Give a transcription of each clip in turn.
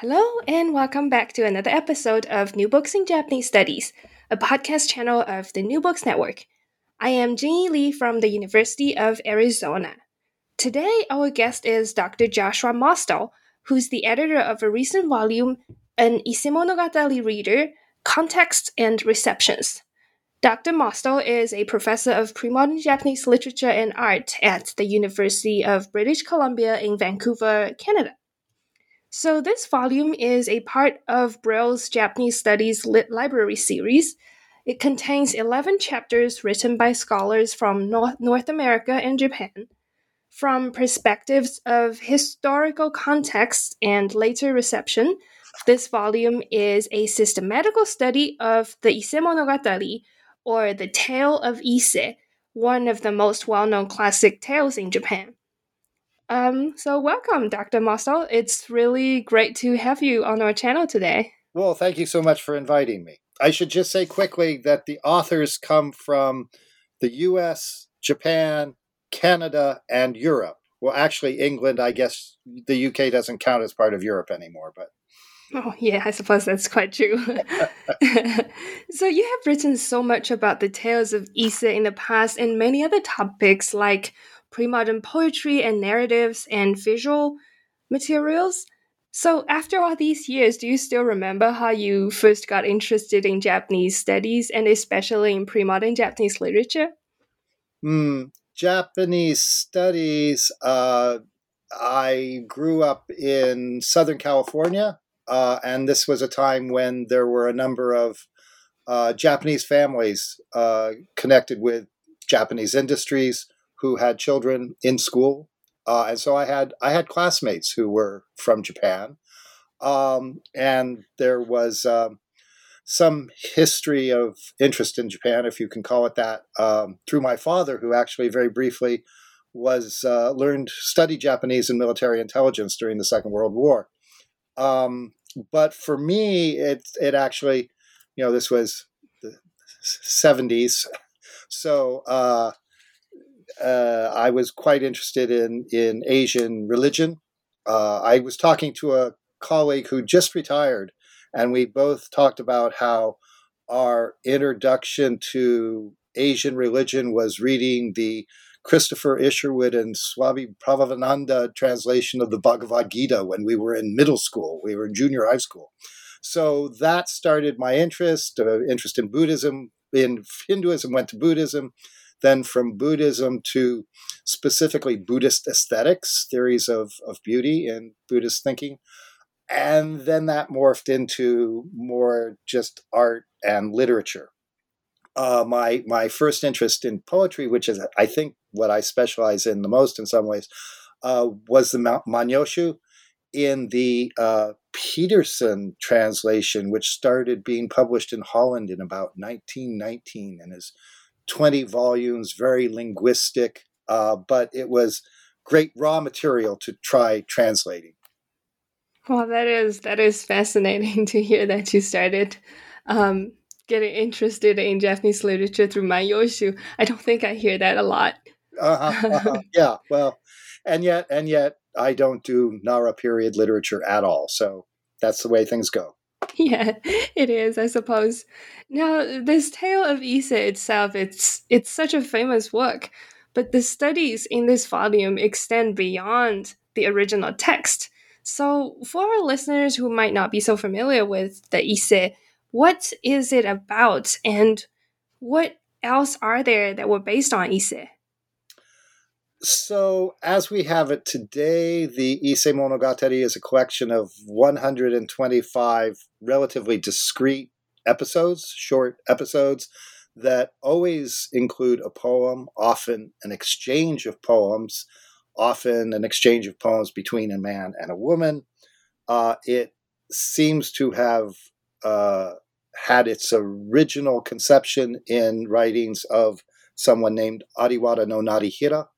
Hello, and welcome back to another episode of New Books in Japanese Studies, a podcast channel of the New Books Network. I am Jingyi Li from the University of Arizona. Today, our guest is Dr. Joshua Mostow, who's the editor of a recent volume, An Ise Monogatari Reader Contexts and Receptions. Dr. Mostow is a professor of pre-modern Japanese literature and art at the University of British Columbia in Vancouver, Canada. So, this volume is a part of Brill's Japanese Studies Lit Library series. It contains 11 chapters written by scholars from North, North America and Japan. From perspectives of historical context and later reception, this volume is a systematical study of the Ise Monogatari, or the Tale of Ise, one of the most well known classic tales in Japan. Um, so, welcome, Dr. Mostow. It's really great to have you on our channel today. Well, thank you so much for inviting me. I should just say quickly that the authors come from the US, Japan, Canada, and Europe. Well, actually, England, I guess the UK doesn't count as part of Europe anymore, but. Oh, yeah, I suppose that's quite true. so, you have written so much about the tales of Ise in the past and many other topics like pre-modern poetry and narratives and visual materials. So, after all these years, do you still remember how you first got interested in Japanese studies and especially in pre modern Japanese literature? Hmm, Japanese studies. Uh, I grew up in Southern California, uh, and this was a time when there were a number of uh, Japanese families uh, connected with Japanese industries who had children in school, uh, and so I had I had classmates who were from Japan, um, and there was um, some history of interest in Japan, if you can call it that, um, through my father, who actually very briefly was uh, learned studied Japanese and military intelligence during the Second World War. Um, but for me, it it actually, you know, this was the 70s, so. Uh, uh, I was quite interested in in Asian religion. Uh, I was talking to a colleague who just retired, and we both talked about how our introduction to Asian religion was reading the Christopher Isherwood and Swami Prabhavananda translation of the Bhagavad Gita when we were in middle school. We were in junior high school. So that started my interest, uh, interest in Buddhism. In Hinduism, went to Buddhism then from Buddhism to specifically Buddhist aesthetics, theories of, of beauty and Buddhist thinking. And then that morphed into more just art and literature. Uh, my my first interest in poetry, which is I think what I specialize in the most in some ways, uh, was the Manyoshu in the uh, Pierson translation, which started being published in Holland in about 1919 and is 20 volumes, very linguistic, uh, but it was great raw material to try translating. Well, that is that is fascinating to hear that you started um, getting interested in Japanese literature through Manyoshu. I don't think I hear that a lot. uh-huh, uh-huh. Yeah, well, and yet, and yet, I don't do Nara period literature at all. So that's the way things go. yeah, it is, I suppose. Now, this tale of Ise itself, it's it's such a famous work, but the studies in this volume extend beyond the original text. So, for our listeners who might not be so familiar with the Ise, what is it about and what else are there that were based on Ise? So, as we have it today, the Ise Monogatari is a collection of 125 relatively discrete episodes, short episodes, that always include a poem, often an exchange of poems, often an exchange of poems between a man and a woman. Uh, it seems to have uh, had its original conception in writings of someone named Ariwara no Narihira,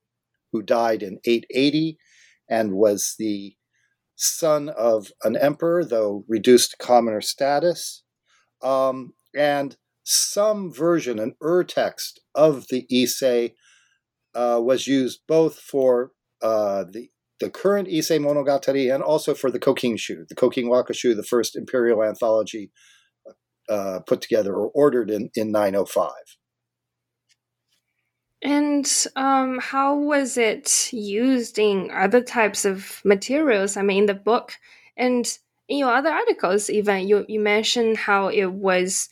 who died in 880 and was the son of an emperor, though reduced to commoner status. Um, and some version, an ur text of the Ise, uh, was used both for uh, the the current Ise Monogatari and also for the Kokinshu, the Kokin Wakashu, the first imperial anthology uh, put together or ordered in, in 905. And um, how was it used in other types of materials? I mean, in the book and in your other articles, even you, you mentioned how it was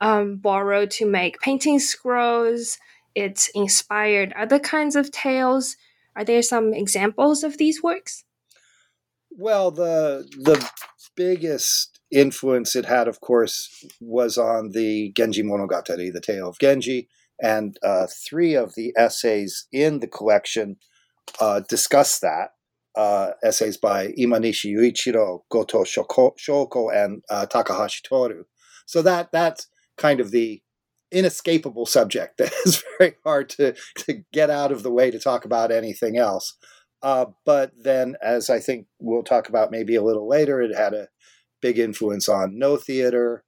um, borrowed to make painting scrolls. It inspired other kinds of tales. Are there some examples of these works? Well, the the biggest influence it had, of course, was on the Genji Monogatari, the tale of Genji, and uh, three of the essays in the collection uh, discuss that. Uh, essays by Imanishi Yuichiro, Goto Shoko, Shoko, and uh, Takahashi Toru. So that that's kind of the inescapable subject that is very hard to, to get out of the way to talk about anything else. Uh, but then, as I think we'll talk about maybe a little later, it had a big influence on Noh theater,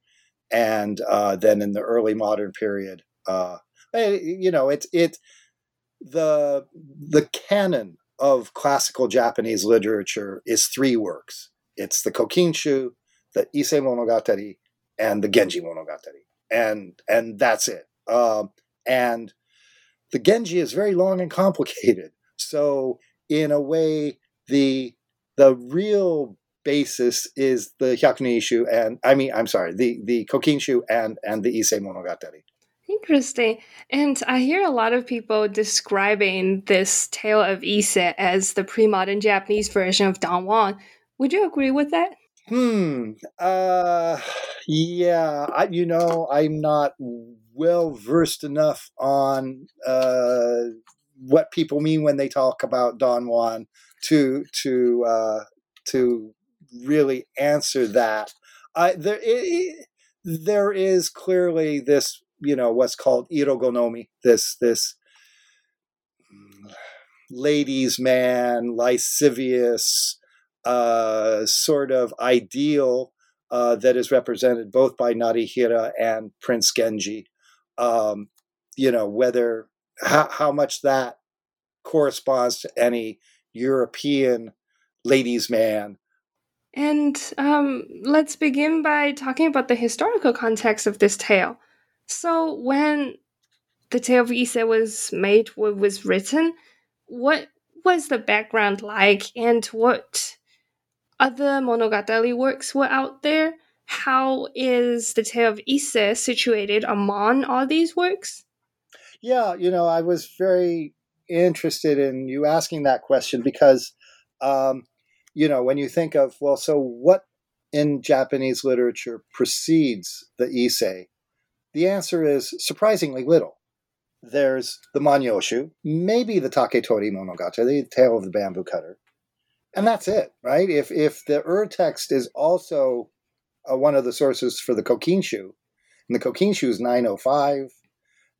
and uh, then in the early modern period, uh, you know, it's it the the canon of classical Japanese literature is three works. It's the Kokinshu, the Ise Monogatari, and the Genji Monogatari, and and that's it. Um, and the Genji is very long and complicated. So in a way, the the real basis is the Hyakunin and I mean I'm sorry, the the Kokinshu and and the Ise Monogatari. Interesting. And I hear a lot of people describing this tale of Ise as the pre-modern Japanese version of Don Juan. Would you agree with that? Hmm. Uh yeah, I you know, I'm not well versed enough on uh what people mean when they talk about Don Juan to to uh, to really answer that. I, there it, there is clearly this you know what's called irogonomi this this ladies man lascivious uh, sort of ideal uh, that is represented both by Narihira and Prince Genji. Um, you know whether how, how much that corresponds to any European ladies' man. And um, let's begin by talking about the historical context of this tale. So, when the tale of Ise was made, was written, what was the background like, and what other monogatari works were out there? How is the tale of Ise situated among all these works? Yeah, you know, I was very interested in you asking that question because, um, you know, when you think of, well, so what in Japanese literature precedes the Ise? The answer is surprisingly little. There's the Manyoshu, maybe the Taketori Monogatari, the Tale of the Bamboo Cutter, and that's it, right? If if the Ur text is also uh, one of the sources for the Kokinshu, and the Kokinshu is 905,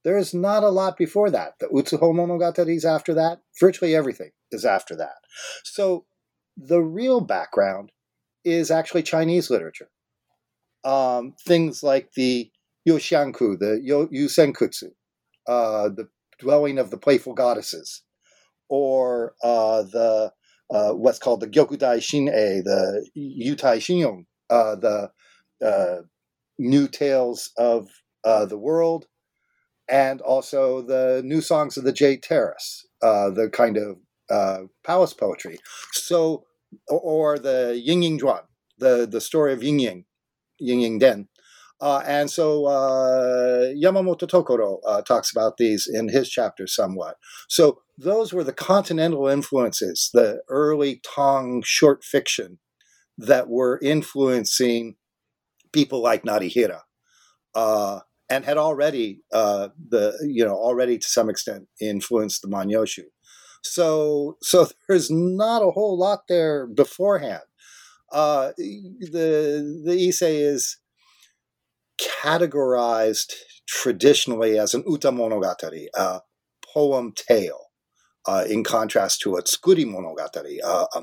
there is not a lot before that. The Utsuho Monogatari is after that. Virtually everything is after that. So the real background is actually Chinese literature. Um, things like the Youxianku, the Yusenkutsu, uh, the dwelling of the playful goddesses, or uh, the uh, what's called the Gyokudai Shin-ei, the Yutai Xinyong, uh, the uh, new tales of uh, the world, and also the new songs of the Jade Terrace, the kind of palace poetry. So, or the Ying Ying the, the story of Ying Ying, Ying Ying Den. Uh, and so uh, Yamamoto Tokurō uh, talks about these in his chapter somewhat. So those were the continental influences, the early Tang short fiction that were influencing people like Narihira. Uh, and had already uh, the you know already to some extent influenced the Manyoshu. So so there's not a whole lot there beforehand. Uh, the the Ise is categorized traditionally as an uta monogatari, a poem tale, uh, in contrast to a tsukuri monogatari, uh, a,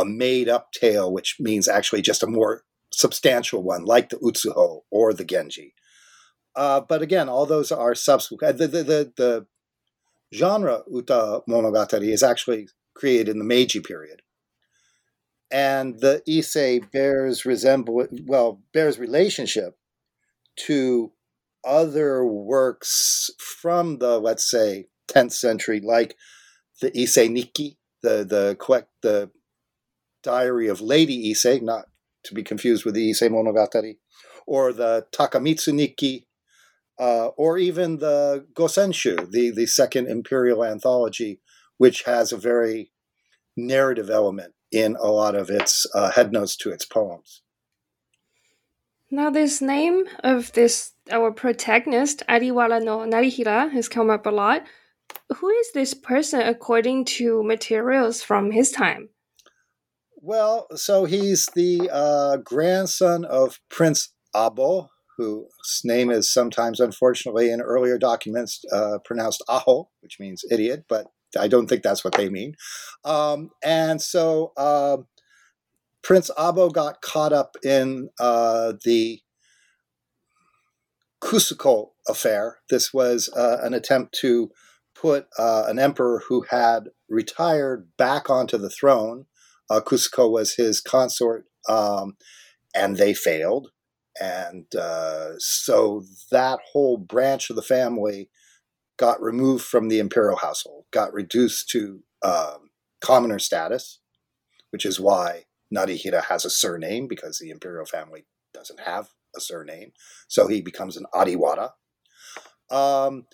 a made up tale, which means actually just a more substantial one, like the Utsuho or the Genji. Uh, but again, all those are subsequent. The, the, the, the genre Uta Monogatari is actually created in the Meiji period. And the Ise bears resemble well bears relationship to other works from the let's say 10th century, like the Ise Nikki, the the the Diary of Lady Ise, not to be confused with the Ise Monogatari, or the Takamitsu Nikki, uh, or even the Gosenshu, the, the second imperial anthology, which has a very narrative element in a lot of its uh, headnotes to its poems. Now, this name of this our protagonist, Ariwara no Narihira, has come up a lot. Who is this person according to materials from his time? Well, so he's the uh, grandson of Prince Abo, whose name is sometimes, unfortunately, in earlier documents uh, pronounced Aho, which means idiot, but I don't think that's what they mean. Um, and so uh, Prince Abo got caught up in uh, the Kusuko affair. This was uh, an attempt to put uh, an emperor who had retired back onto the throne uh, Kusuko was his consort, um, and they failed. And uh, so that whole branch of the family got removed from the imperial household, got reduced to um, commoner status, which is why Narihira has a surname because the imperial family doesn't have a surname. So he becomes an Ariwara. Um,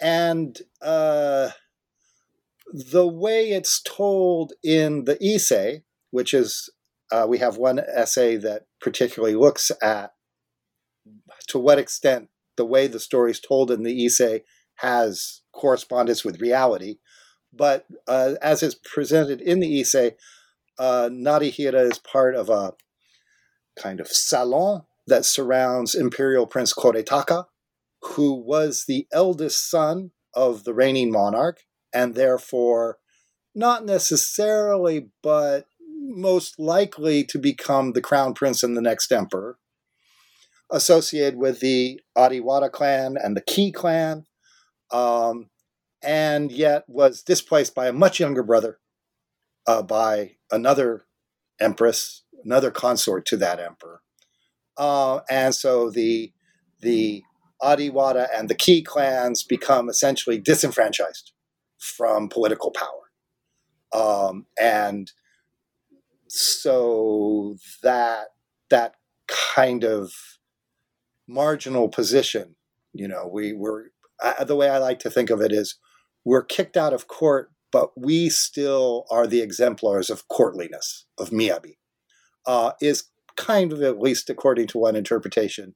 and uh, the way it's told in the Ise, which is uh, we have one essay that particularly looks at to what extent the way the story is told in the Ise has correspondence with reality. But uh, as is presented in the Ise, uh, Narihira is part of a kind of salon that surrounds Imperial Prince Koretaka, who was the eldest son of the reigning monarch and therefore not necessarily, but most likely to become the crown prince and the next emperor, associated with the Ariwara clan and the Ki clan, um, and yet was displaced by a much younger brother, uh, by another empress, another consort to that emperor. Uh, and so the the Ariwara and the Ki clans become essentially disenfranchised from political power. Um, and so that that kind of marginal position, you know, we were the way I like to think of it is we're kicked out of court, but we still are the exemplars of courtliness of miyabi. Uh, is kind of at least according to one interpretation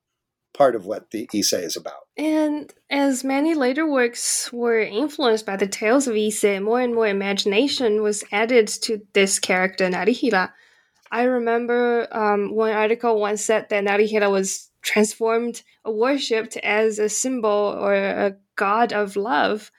part of what the Ise is about. And as many later works were influenced by the tales of Ise, more and more imagination was added to this character, Narihira. I remember um, one article once said that Narihira was transformed or worshipped as a symbol or a god of love.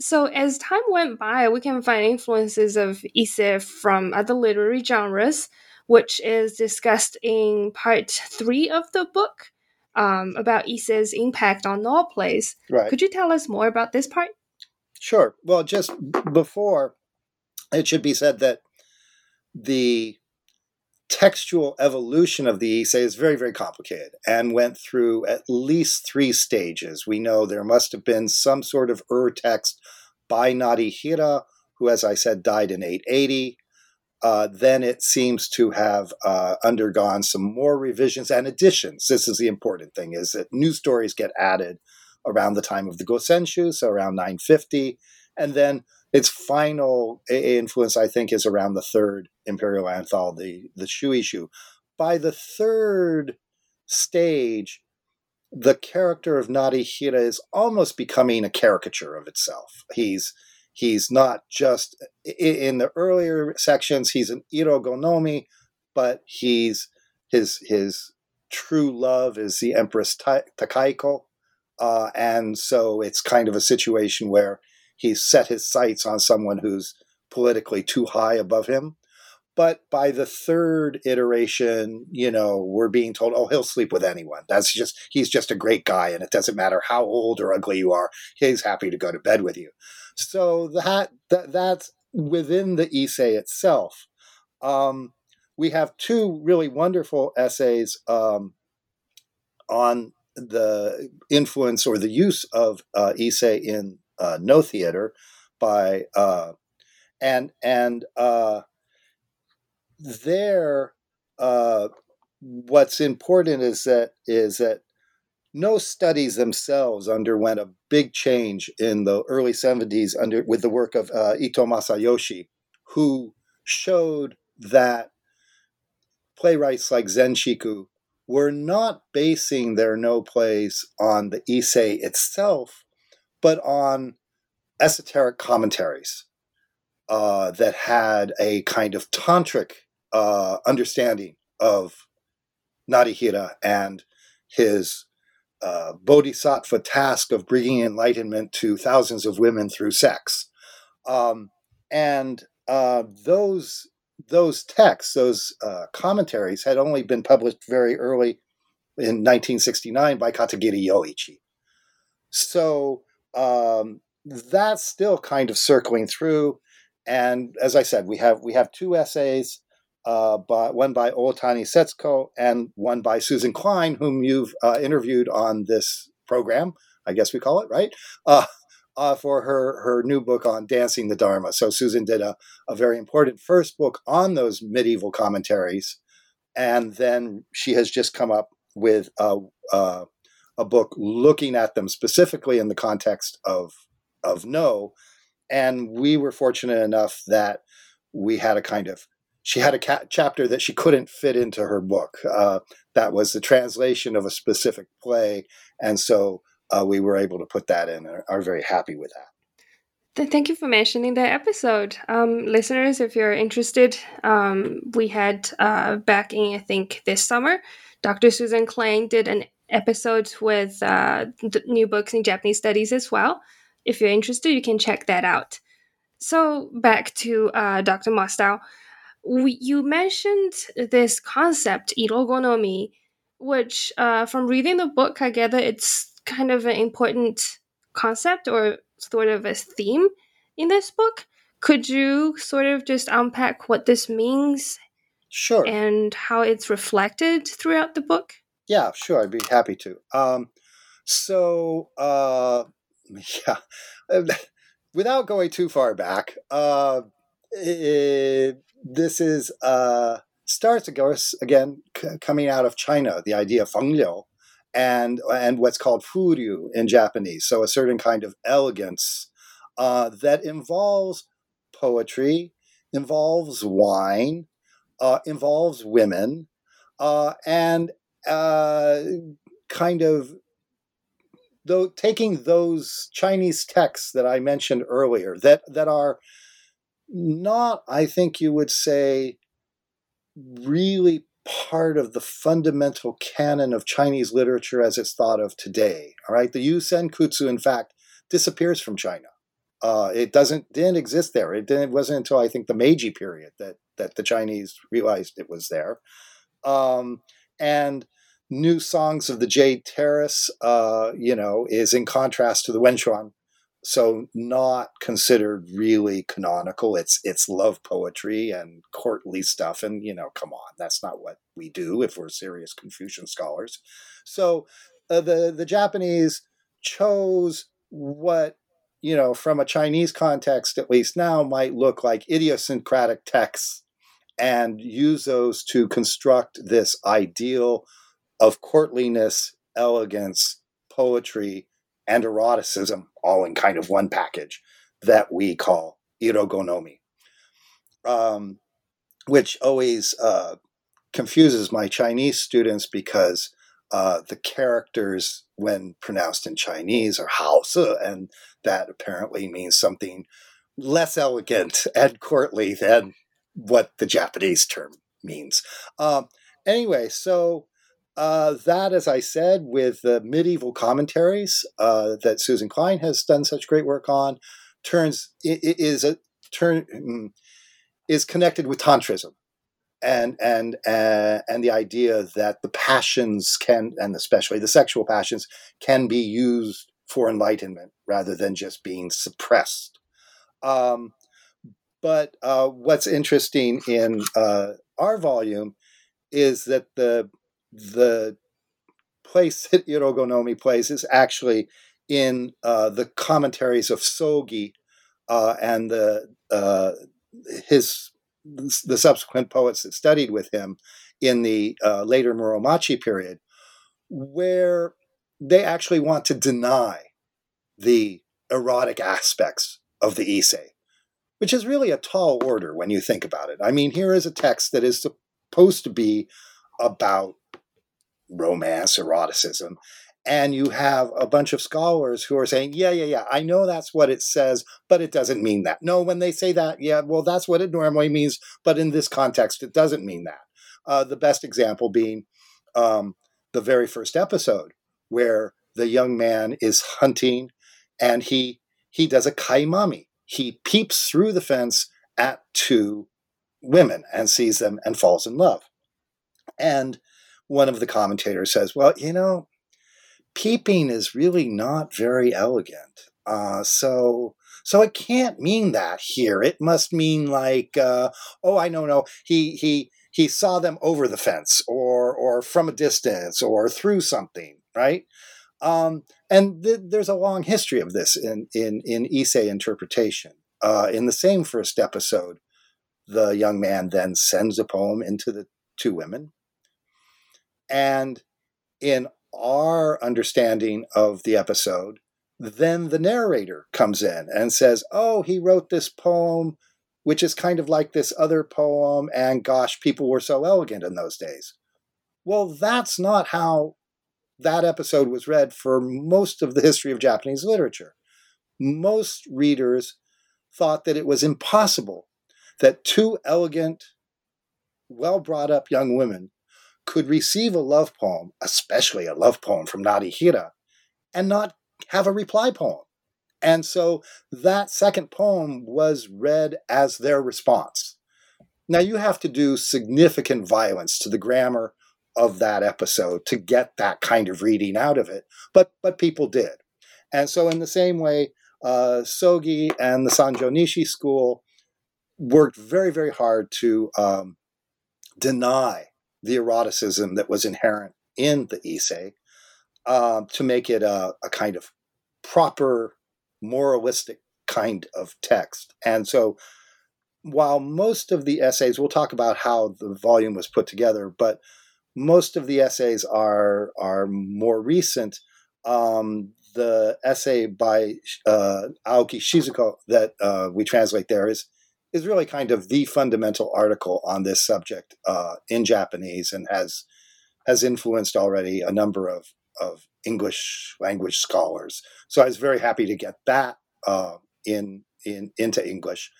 So as time went by, we can find influences of Ise from other literary genres, which is discussed in part three of the book um, about Ise's impact on all plays. Right. Could you tell us more about this part? Sure. Well, just before, it should be said that the textual evolution of the Ise is very, very complicated and went through at least three stages. We know there must have been some sort of ur text by Narihira, who, as I said, died in 880. Uh, then it seems to have uh, undergone some more revisions and additions. This is the important thing: is that new stories get added around the time of the Gosenshu, so around 950, and then its final influence, I think, is around the third imperial anthology, the Shuishu. By the third stage, the character of Narihira is almost becoming a caricature of itself. He's he's not just in the earlier sections he's an irogonomi but he's his his true love is the empress takaiko uh, and so it's kind of a situation where he's set his sights on someone who's politically too high above him but by the third iteration, you know, we're being told, oh, he'll sleep with anyone. That's just, he's just a great guy. And it doesn't matter how old or ugly you are, he's happy to go to bed with you. So that, that that's within the Ise itself. Um, we have two really wonderful essays um, on the influence or the use of uh, in uh, Noh theater by uh, and and uh, there, uh, what's important is that is that Noh studies themselves underwent a big change in the early 70s under with the work of uh, Ito Masayoshi, who showed that playwrights like Zenchiku were not basing their Noh plays on the Ise itself, but on esoteric commentaries uh, that had a kind of tantric uh, understanding of Narihira and his uh, bodhisattva task of bringing enlightenment to thousands of women through sex. Um, and uh, those those texts, those uh, commentaries, had only been published very early in 1969 by Katagiri Yoichi. So um, that's still kind of circling through. And as I said, we have we have two essays uh, by, one by Otani Setsuko and one by Susan Klein, whom you've uh, interviewed on this program, I guess we call it, right? Uh, uh, for her, her new book on dancing the Dharma. So Susan did a, a very important first book on those medieval commentaries. And then she has just come up with a, a, a book looking at them specifically in the context of, of Noh. And we were fortunate enough that we had a kind of she had a ca- chapter that she couldn't fit into her book. Uh, that was the translation of a specific play, and so uh, we were able to put that in. and Are very happy with that. Thank you for mentioning that episode, um, listeners. If you're interested, um, we had uh, back in I think this summer, Dr. Susan Klein did an episode with uh, new books in Japanese studies as well. If you're interested, you can check that out. So back to uh, Dr. Mostow we, you mentioned this concept, irogonomi, which uh, from reading the book, I gather it's kind of an important concept or sort of a theme in this book. Could you sort of just unpack what this means? Sure. And how it's reflected throughout the book? Yeah, sure. I'd be happy to. Um, so, uh, yeah, without going too far back, uh, it, this is uh, starts, of course, again c- coming out of China. The idea of fengliu and and what's called furyu in Japanese. So a certain kind of elegance uh, that involves poetry, involves wine, uh, involves women, uh, and uh, kind of though taking those Chinese texts that I mentioned earlier that that are not, I think you would say, really part of the fundamental canon of Chinese literature as it's thought of today. All right, the Yu Kutsu, in fact, disappears from China. Uh, it doesn't didn't exist there. It didn't. It wasn't until I think the Meiji period that that the Chinese realized it was there. Um, and new songs of the Jade Terrace, uh, you know, is in contrast to the Wenxuan. So not considered really canonical. It's it's love poetry and courtly stuff and you know come on that's not what we do if we're serious confucian scholars. So uh, the the japanese chose what you know from a chinese context at least now might look like idiosyncratic texts and use those to construct this ideal of courtliness elegance poetry and eroticism all in kind of one package that we call irogonomi, um, which always uh, confuses my Chinese students because uh, the characters, when pronounced in Chinese, are Haose, and that apparently means something less elegant and courtly than what the Japanese term means. Um, anyway, so uh, that, as I said, with the medieval commentaries uh, that Susan Klein has done such great work on, turns is a turn mm, is connected with tantrism and and uh, and the idea that the passions can and especially the sexual passions can be used for enlightenment rather than just being suppressed um, but uh, what's interesting in uh, our volume is that the the place that irogonomi plays is actually in uh, the commentaries of Sogi uh, and the uh, his the subsequent poets that studied with him in the uh, later Muromachi period, where they actually want to deny the erotic aspects of the Ise, which is really a tall order when you think about it. I mean, here is a text that is supposed to be about romance, eroticism, and you have a bunch of scholars who are saying, yeah, yeah, yeah, I know that's what it says, but it doesn't mean that. No, when they say that, yeah, well, that's what it normally means, but in this context, it doesn't mean that. Uh, the best example being um, the very first episode where the young man is hunting and he he does a kaimami. He peeps through the fence at two women and sees them and falls in love. And one of the commentators says, Well, you know, peeping is really not very elegant. Uh, so so it can't mean that here. It must mean like, uh, oh, I know, no, he he he saw them over the fence, or or from a distance, or through something, right? Um, and th- there's a long history of this in in in Ise interpretation. Uh, in the same first episode, the young man then sends a poem into the two women, and in our understanding of the episode, then the narrator comes in and says, Oh, he wrote this poem, which is kind of like this other poem, and gosh, people were so elegant in those days. Well, that's not how that episode was read for most of the history of Japanese literature. Most readers thought that it was impossible that two elegant, well brought up young women could receive a love poem, especially a love poem from Narihira, and not have a reply poem. And so that second poem was read as their response. Now you have to do significant violence to the grammar of that episode to get that kind of reading out of it, but but people did. And so in the same way, uh, Sogi and the Sanjo Nishi school worked very very hard to um, deny the eroticism that was inherent in the Ise uh, to make it a, a kind of proper moralistic kind of text. And so while most of the essays, we'll talk about how the volume was put together, but most of the essays are are more recent. Um, the essay by uh, Aoki Shizuko that uh, we translate there is is really kind of the fundamental article on this subject uh, in Japanese and has has influenced already a number of of English language scholars. So I was very happy to get that uh, in in into English,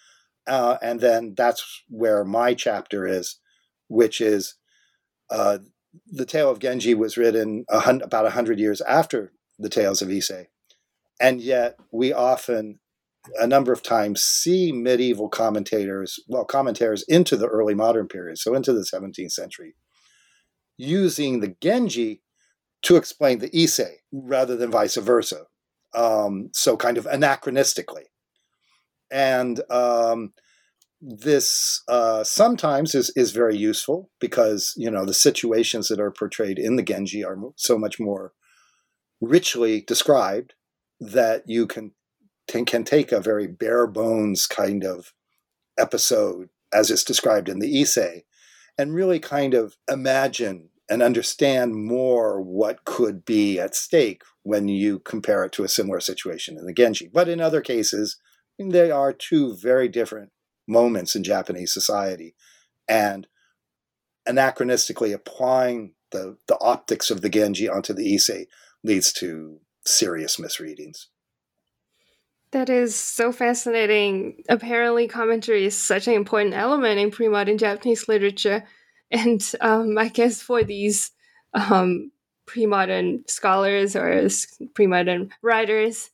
uh, and then that's where my chapter is, which is uh, the Tale of Genji was written a hun- about a hundred years after the Tales of Ise, and yet we often a number of times see medieval commentators, well, commentators into the early modern period, so into the 17th century, using the Genji to explain the Ise rather than vice versa. Um, so kind of anachronistically. And um, this uh, sometimes is, is very useful because, you know, the situations that are portrayed in the Genji are so much more richly described that you can can, take a very bare bones kind of episode as it's described in the Ise and really kind of imagine and understand more what could be at stake when you compare it to a similar situation in the Genji. But in other cases, they are two very different moments in Japanese society. And anachronistically applying the, the optics of the Genji onto the Ise leads to serious misreadings. That is so fascinating. Apparently, commentary is such an important element in pre modern Japanese literature. And um, I guess for these um, pre modern scholars or pre modern writers,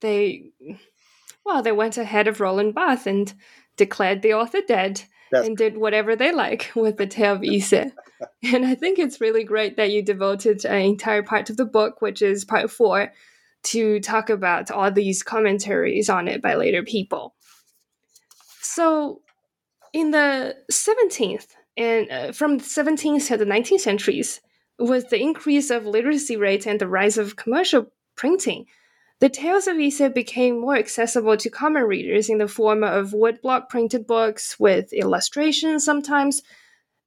they, well, they went ahead of Roland Barthes and declared the author dead That's and did whatever they like with the tale of Ise. and I think it's really great that you devoted an entire part of the book, which is part four, to talk about all these commentaries on it by later people. So, in the 17th and uh, from the 17th to the 19th centuries, with the increase of literacy rates and the rise of commercial printing, the Tales of Ise became more accessible to common readers in the form of woodblock printed books with illustrations sometimes.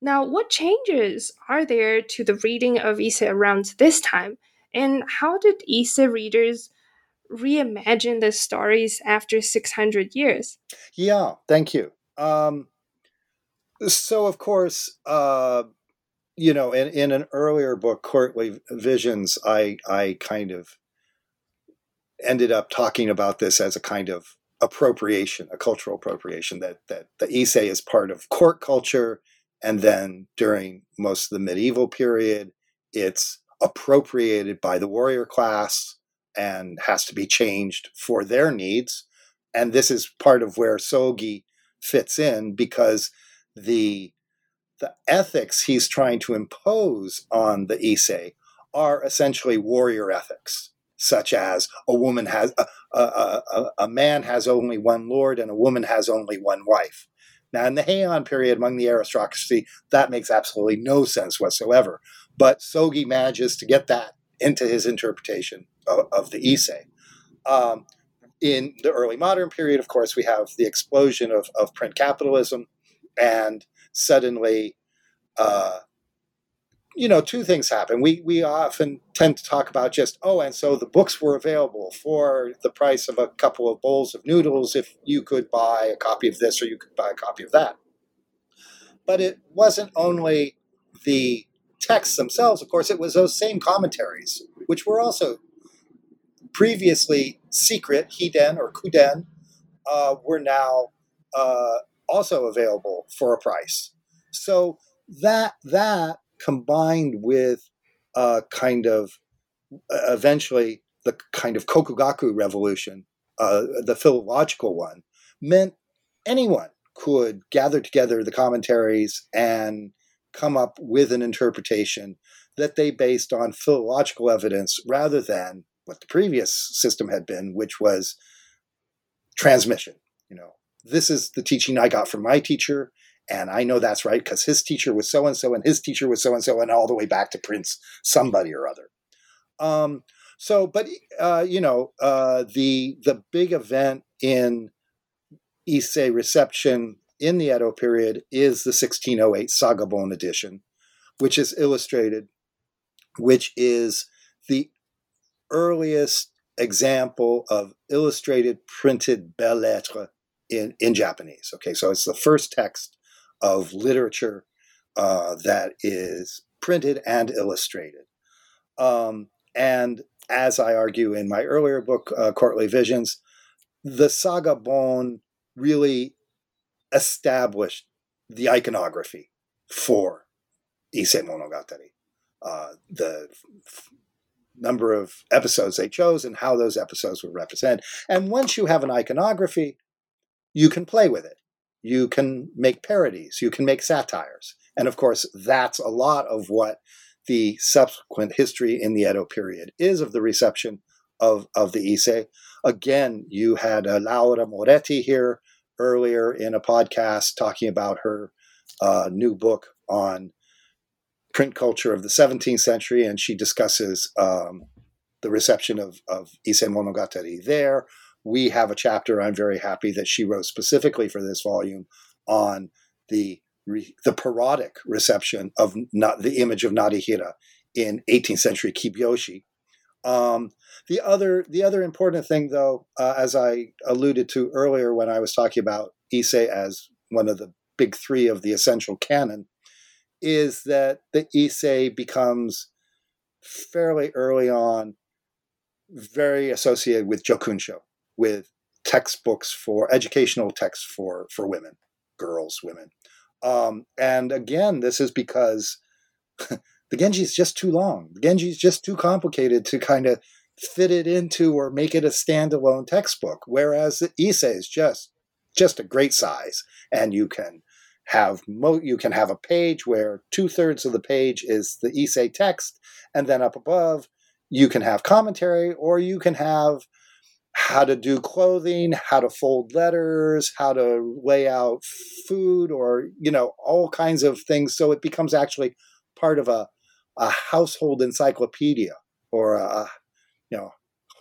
Now, what changes are there to the reading of Ise around this time? And how did Ise readers reimagine the stories after 600 years? Yeah, thank you. Um, so, of course, uh, you know, in, in an earlier book, Courtly Visions, I, I kind of ended up talking about this as a kind of appropriation, a cultural appropriation, that, that the Ise is part of court culture. And then during most of the medieval period, it's appropriated by the warrior class and has to be changed for their needs. And this is part of where Sogi fits in because the the ethics he's trying to impose on the Ise are essentially warrior ethics, such as a woman has a, a, a, a man has only one lord and a woman has only one wife. Now, in the Heian period among the aristocracy, that makes absolutely no sense whatsoever. But Sogi manages to get that into his interpretation of, of the Ise. Um, in the early modern period, of course, we have the explosion of, of print capitalism, and suddenly, uh, you know, two things happen. We we often tend to talk about just oh, and so the books were available for the price of a couple of bowls of noodles if you could buy a copy of this or you could buy a copy of that. But it wasn't only the texts themselves, of course, it was those same commentaries, which were also previously secret, hiden or kuden, uh, were now uh, also available for a price. So that that combined with uh, kind of eventually the kind of kokugaku revolution, uh, the philological one, meant anyone could gather together the commentaries and come up with an interpretation that they based on philological evidence rather than what the previous system had been, which was transmission. You know, this is the teaching I got from my teacher, and I know that's right because his teacher was so and so, and his teacher was so and so, and all the way back to Prince somebody or other. Um, so, but uh, you know, uh, the the big event in Ise reception in the Edo period is the 1608 Sagabon edition, which is illustrated, which is the earliest example of illustrated printed belles lettres in, in Japanese. Okay, so it's the first text of literature uh, that is printed and illustrated. Um, and as I argue in my earlier book, uh, Courtly Visions, the Sagabon really established the iconography for Ise Monogatari. Uh, the f- number of episodes they chose and how those episodes would represent. And once you have an iconography, you can play with it. You can make parodies, you can make satires. And of course, that's a lot of what the subsequent history in the Edo period is of the reception of, of the Ise. Again, you had uh, Laura Moretti here earlier in a podcast talking about her uh, new book on print culture of the 17th century, and she discusses um, the reception of, of Ise Monogatari there. We have a chapter I'm very happy that she wrote specifically for this volume on the the parodic reception of not, the image of Narihira in 18th century Kibyoushi. Um, the other the other important thing, though, uh, as I alluded to earlier when I was talking about Ise as one of the big three of the essential canon, is that the Ise becomes fairly early on very associated with Jokunsho, with textbooks for educational texts for for women, girls, women. Um, and again, this is because the Genji is just too long. The Genji is just too complicated to kind of fit it into or make it a standalone textbook. Whereas the Ise is just just a great size, and you can have mo- you can have a page where two thirds of the page is the Ise text, and then up above you can have commentary, or you can have how to do clothing, how to fold letters, how to lay out food, or you know all kinds of things. So it becomes actually part of a a household encyclopedia or a you know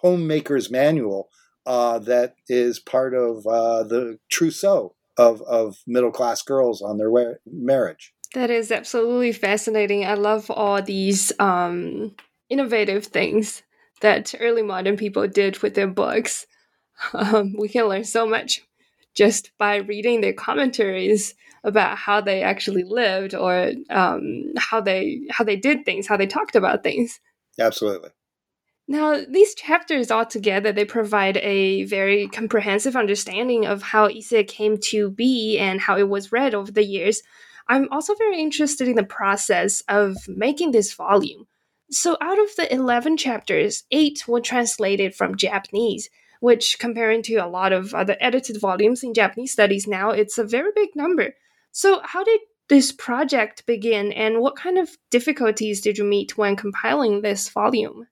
homemaker's manual uh, that is part of uh, the trousseau of, of middle class girls on their way, marriage. That is absolutely fascinating. I love all these um, innovative things that early modern people did with their books. Um, we can learn so much just by reading their commentaries about how they actually lived or um, how they how they did things, how they talked about things. Absolutely. Now, these chapters altogether, they provide a very comprehensive understanding of how Ise came to be and how it was read over the years. I'm also very interested in the process of making this volume. So, out of the 11 chapters, 8 were translated from Japanese, which, comparing to a lot of other edited volumes in Japanese studies now, it's a very big number. So, how did this project begin, and what kind of difficulties did you meet when compiling this volume?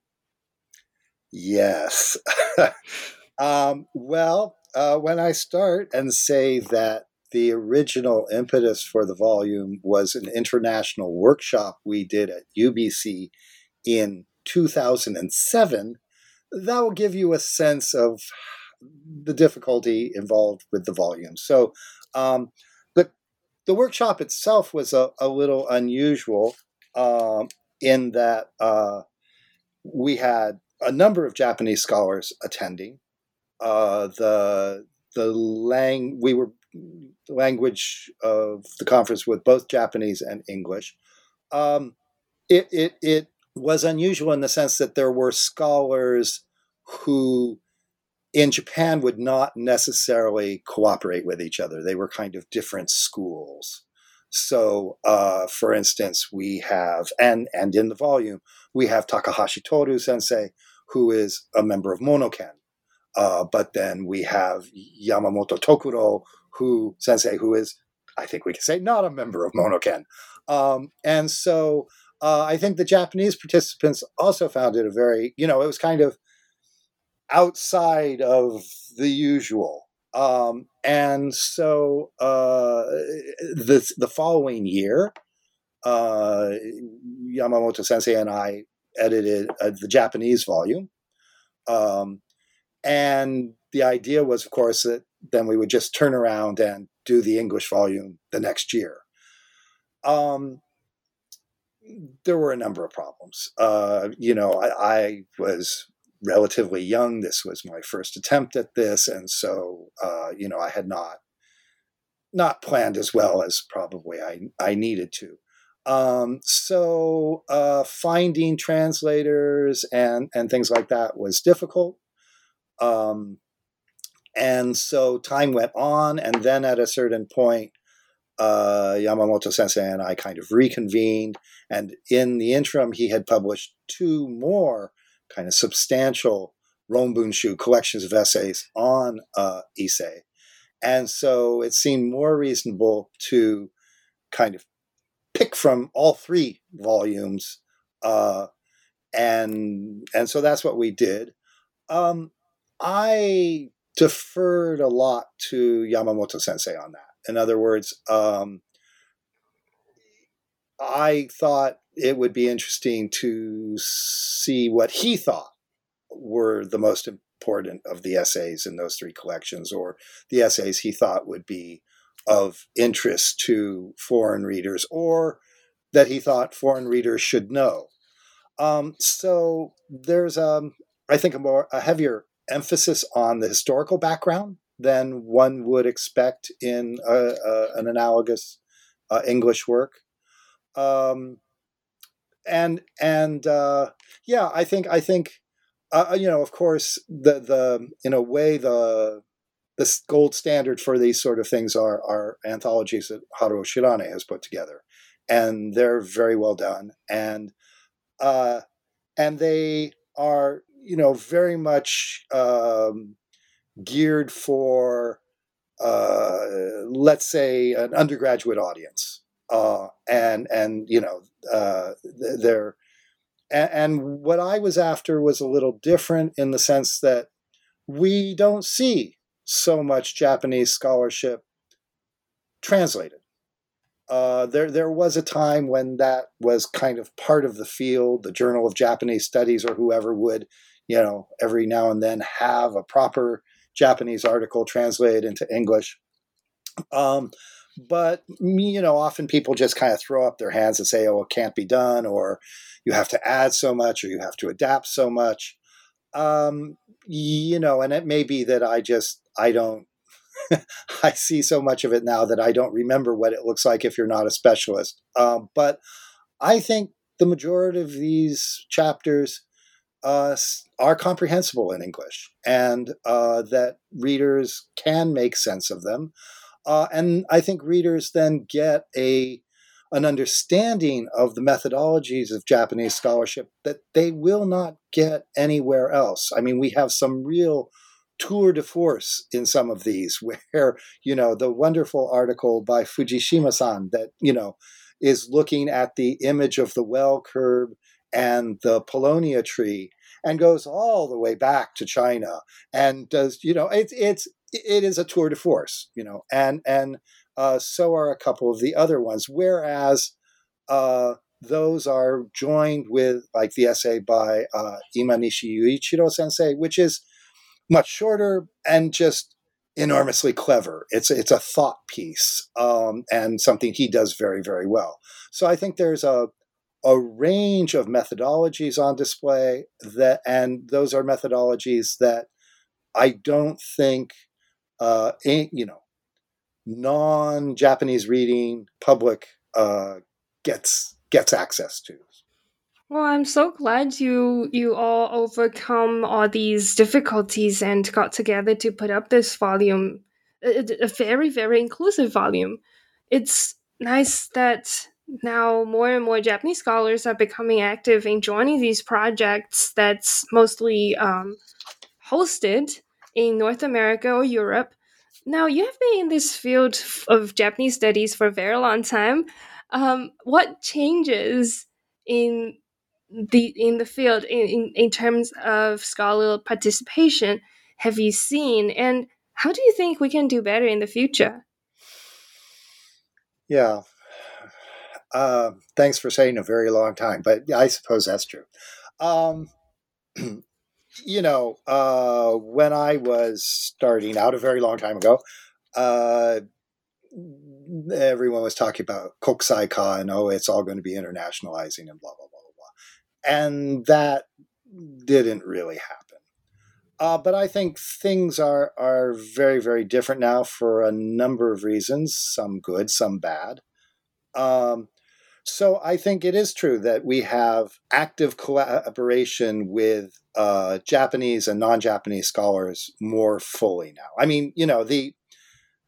Yes. um, well, uh, when I start and say that the original impetus for the volume was an international workshop we did at UBC in 2007, that will give you a sense of the difficulty involved with the volume. So, um, the the workshop itself was a, a little unusual um, in that uh, we had a number of Japanese scholars attending. Uh, the the lang we were language of the conference with both Japanese and English. Um, it, it it was unusual in the sense that there were scholars who in Japan would not necessarily cooperate with each other. They were kind of different schools. So, uh, for instance, we have, and and in the volume, we have Takahashi Toru Sensei, who is a member of Monoken. Uh, but then we have Yamamoto Tokuro, who Sensei, who is, I think we can say, not a member of Monoken. Um, and so uh, I think the Japanese participants also found it a very, you know, it was kind of outside of the usual. Um, and so uh, the the following year, uh, Yamamoto Sensei and I edited uh, the Japanese volume, um, and the idea was, of course, that then we would just turn around and do the English volume the next year. Um, there were a number of problems. Uh, you know, I, I was relatively young. This was my first attempt at this, and so uh, you know I had not not planned as well as probably I I needed to. Um, so uh, finding translators and and things like that was difficult. Um, and so time went on, and then at a certain point, uh, Yamamoto Sensei and I kind of reconvened. And in the interim, he had published two more kind of substantial Ronbunshu collections of essays on uh, Ise. And so it seemed more reasonable to kind of pick from all three volumes. Uh, and and so that's what we did. Um, I deferred a lot to Yamamoto Sensei on that. In other words, um, I thought it would be interesting to see what he thought were the most important of the essays in those three collections, or the essays he thought would be of interest to foreign readers, or that he thought foreign readers should know. Um, so there's, um, I think, a more a heavier emphasis on the historical background than one would expect in a, a, an analogous uh, English work. Um, and and uh, yeah, I think I think uh, uh, you know, of course, the the in a way the the gold standard for these sort of things are are anthologies that Haruo Shirane has put together, and they're very well done, and uh, and they are you know very much um, geared for uh, let's say an undergraduate audience, uh, and and you know uh, they're and, what I was after was a little different in the sense that we don't see so much Japanese scholarship translated. Uh, there, there was a time when that was kind of part of the field. The Journal of Japanese Studies or whoever would, you know, every now and then have a proper Japanese article translated into English. Um, but you know, often people just kind of throw up their hands and say, "Oh, it can't be done," or "You have to add so much," or "You have to adapt so much." Um, you know, and it may be that I just I don't I see so much of it now that I don't remember what it looks like if you're not a specialist. Um, but I think the majority of these chapters uh, are comprehensible in English and uh, that readers can make sense of them. Uh, and I think readers then get a an understanding of the methodologies of Japanese scholarship that they will not get anywhere else. I mean, we have some real tour de force in some of these, where, you know, the wonderful article by Fujishima san that, you know, is looking at the image of the well curb and the paulownia tree and goes all the way back to China and does, you know, it's, it's, it is a tour de force, you know, and, and, uh, so are a couple of the other ones. Whereas uh, those are joined with like the essay by uh, Imanishi Yuichiro sensei, which is much shorter and just enormously clever. It's it's a thought piece um, and something he does very very well. So I think there's a a range of methodologies on display that, and those are methodologies that I don't think, uh, you know, non-Japanese reading public uh, gets gets access to. Well, I'm so glad you you all overcome all these difficulties and got together to put up this volume, a, a very very inclusive volume. It's nice that now more and more Japanese scholars are becoming active in joining these projects that's mostly um, hosted in North America or Europe now, you have been in this field of Japanese studies for a very long time. Um, what changes in the in the field in, in, in terms of scholarly participation have you seen, and how do you think we can do better in the future? Yeah. Uh, thanks for saying a very long time, but I suppose that's true. Um, you know, uh, when I was starting out a very long time ago, uh, everyone was talking about kokusai and oh, it's all going to be internationalizing and blah blah blah blah blah, and that didn't really happen. Uh, but I think things are are very very different now for a number of reasons. Some good, some bad. Um, so I think it is true that we have active collaboration with uh, Japanese and non-Japanese scholars more fully now. I mean, you know, the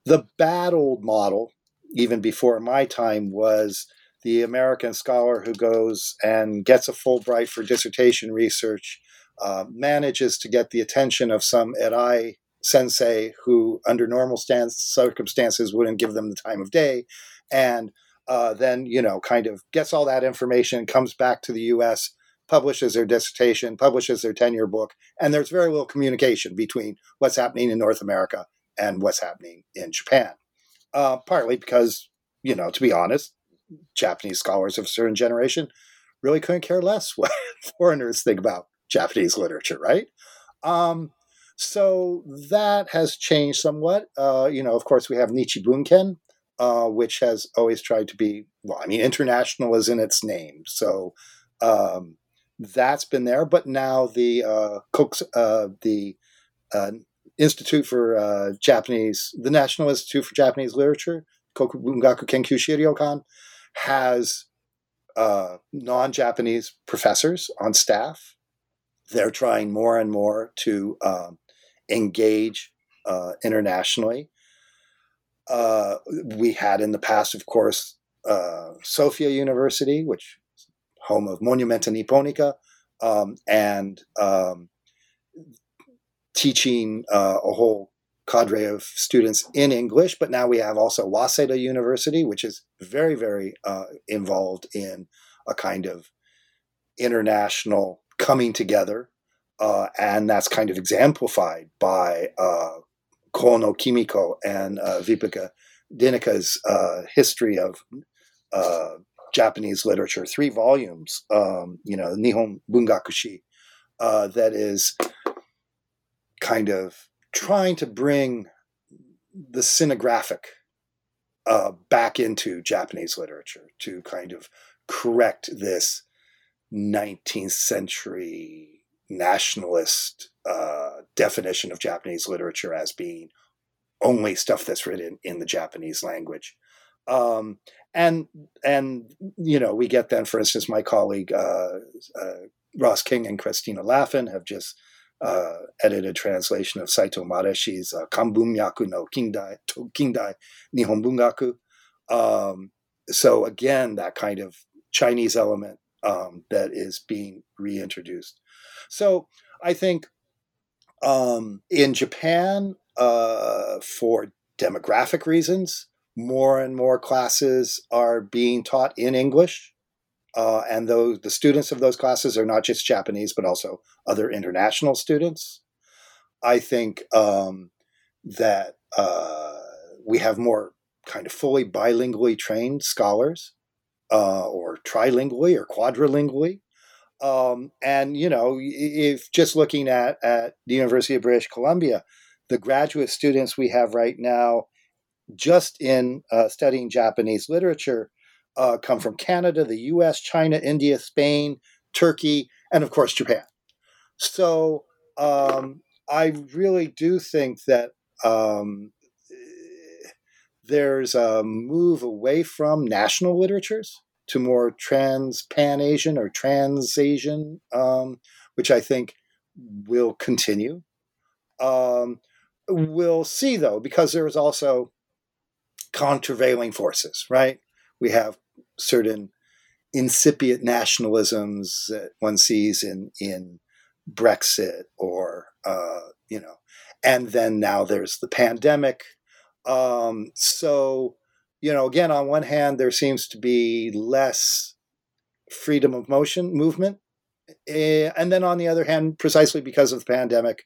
the bad old model, even before my time, was the American scholar who goes and gets a Fulbright for dissertation research, uh, manages to get the attention of some Erai sensei who, under normal stance, circumstances, wouldn't give them the time of day, and uh, then you know kind of gets all that information, comes back to the U.S., publishes their dissertation, publishes their tenure book, and there's very little communication between what's happening in North America and what's happening in Japan. Uh, partly because, you know, to be honest, Japanese scholars of a certain generation really couldn't care less what foreigners think about Japanese literature, right? Um, so that has changed somewhat. Uh, you know, of course, we have Nichi Bunken, uh, which has always tried to be, well, I mean, international is in its name. So um, that's been there. But now the uh, Cooks, uh, the uh, Institute for uh, Japanese, the National Institute for Japanese Literature, Kokubungaku Kenkyu Shiryokan, has uh, non-Japanese professors on staff. They're trying more and more to um, engage internationally. Uh, we had in the past, of course, uh, Sophia University, which is home of Monumenta Nipponica, um, and um, teaching uh, a whole cadre of students in English. But now we have also Waseda University, which is very, very uh, involved in a kind of international coming together. Uh, and that's kind of exemplified by uh, Kono Kimiko and uh, Wiebke Denecke's uh, history of uh, Japanese literature, three volumes, um, you know, Nihon Bungakushi, uh, that is kind of trying to bring the Sinographic uh, back into Japanese literature to kind of correct this 19th century nationalist uh, definition of Japanese literature as being only stuff that's written in the Japanese language. Um, and and you know we get then, for instance, my colleague uh, uh, Ross King and Christina Laffin have just uh, edited translation of Saito Mareshi's uh, no Kindai, Kindai Nihon Bungaku. Um, so again, that kind of Chinese element um, that is being reintroduced. So I think um, in Japan, uh, for demographic reasons, more and more classes are being taught in English. Uh, and those the students of those classes are not just Japanese, but also other international students. I think um, that uh, we have more kind of fully bilingually trained scholars, uh, or trilingually or quadrilingually. Um, and you know, if just looking at at the University of British Columbia, the graduate students we have right now, just in uh, studying Japanese literature, uh, come from Canada, the US, China, India, Spain, Turkey, and of course, Japan. So um, I really do think that um, there's a move away from national literatures to more trans pan Asian or trans Asian, um, which I think will continue. Um, we'll see though, because there is also countervailing forces, right? We have certain incipient nationalisms that one sees in in Brexit or uh, you know, and then now there's the pandemic. Um, so you know, again, on one hand, there seems to be less freedom of motion movement, eh, and then on the other hand, precisely because of the pandemic,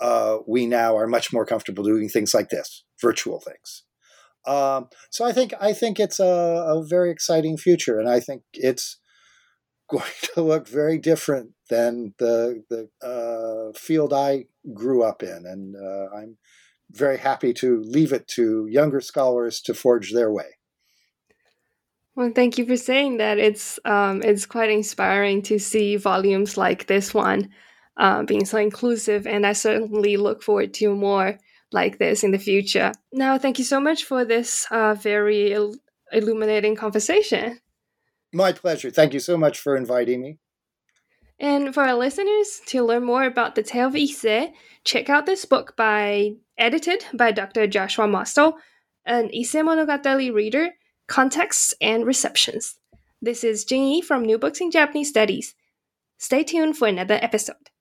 uh, we now are much more comfortable doing things like this, virtual things. Um, so I think I think it's a, a, very exciting future, and I think it's going to look very different than the the uh, field I grew up in, and uh, I'm very happy to leave it to younger scholars to forge their way. Well, thank you for saying that. It's um, it's quite inspiring to see volumes like this one uh, being so inclusive, and I certainly look forward to more like this in the future. Now, thank you so much for this uh, very il- illuminating conversation. My pleasure. Thank you so much for inviting me. And for our listeners, to learn more about the tale of Ise, check out this book by edited by Dr. Joshua Mostow, an Ise Monogatari reader, contexts and receptions. This is Jingyi from New Books in Japanese Studies. Stay tuned for another episode.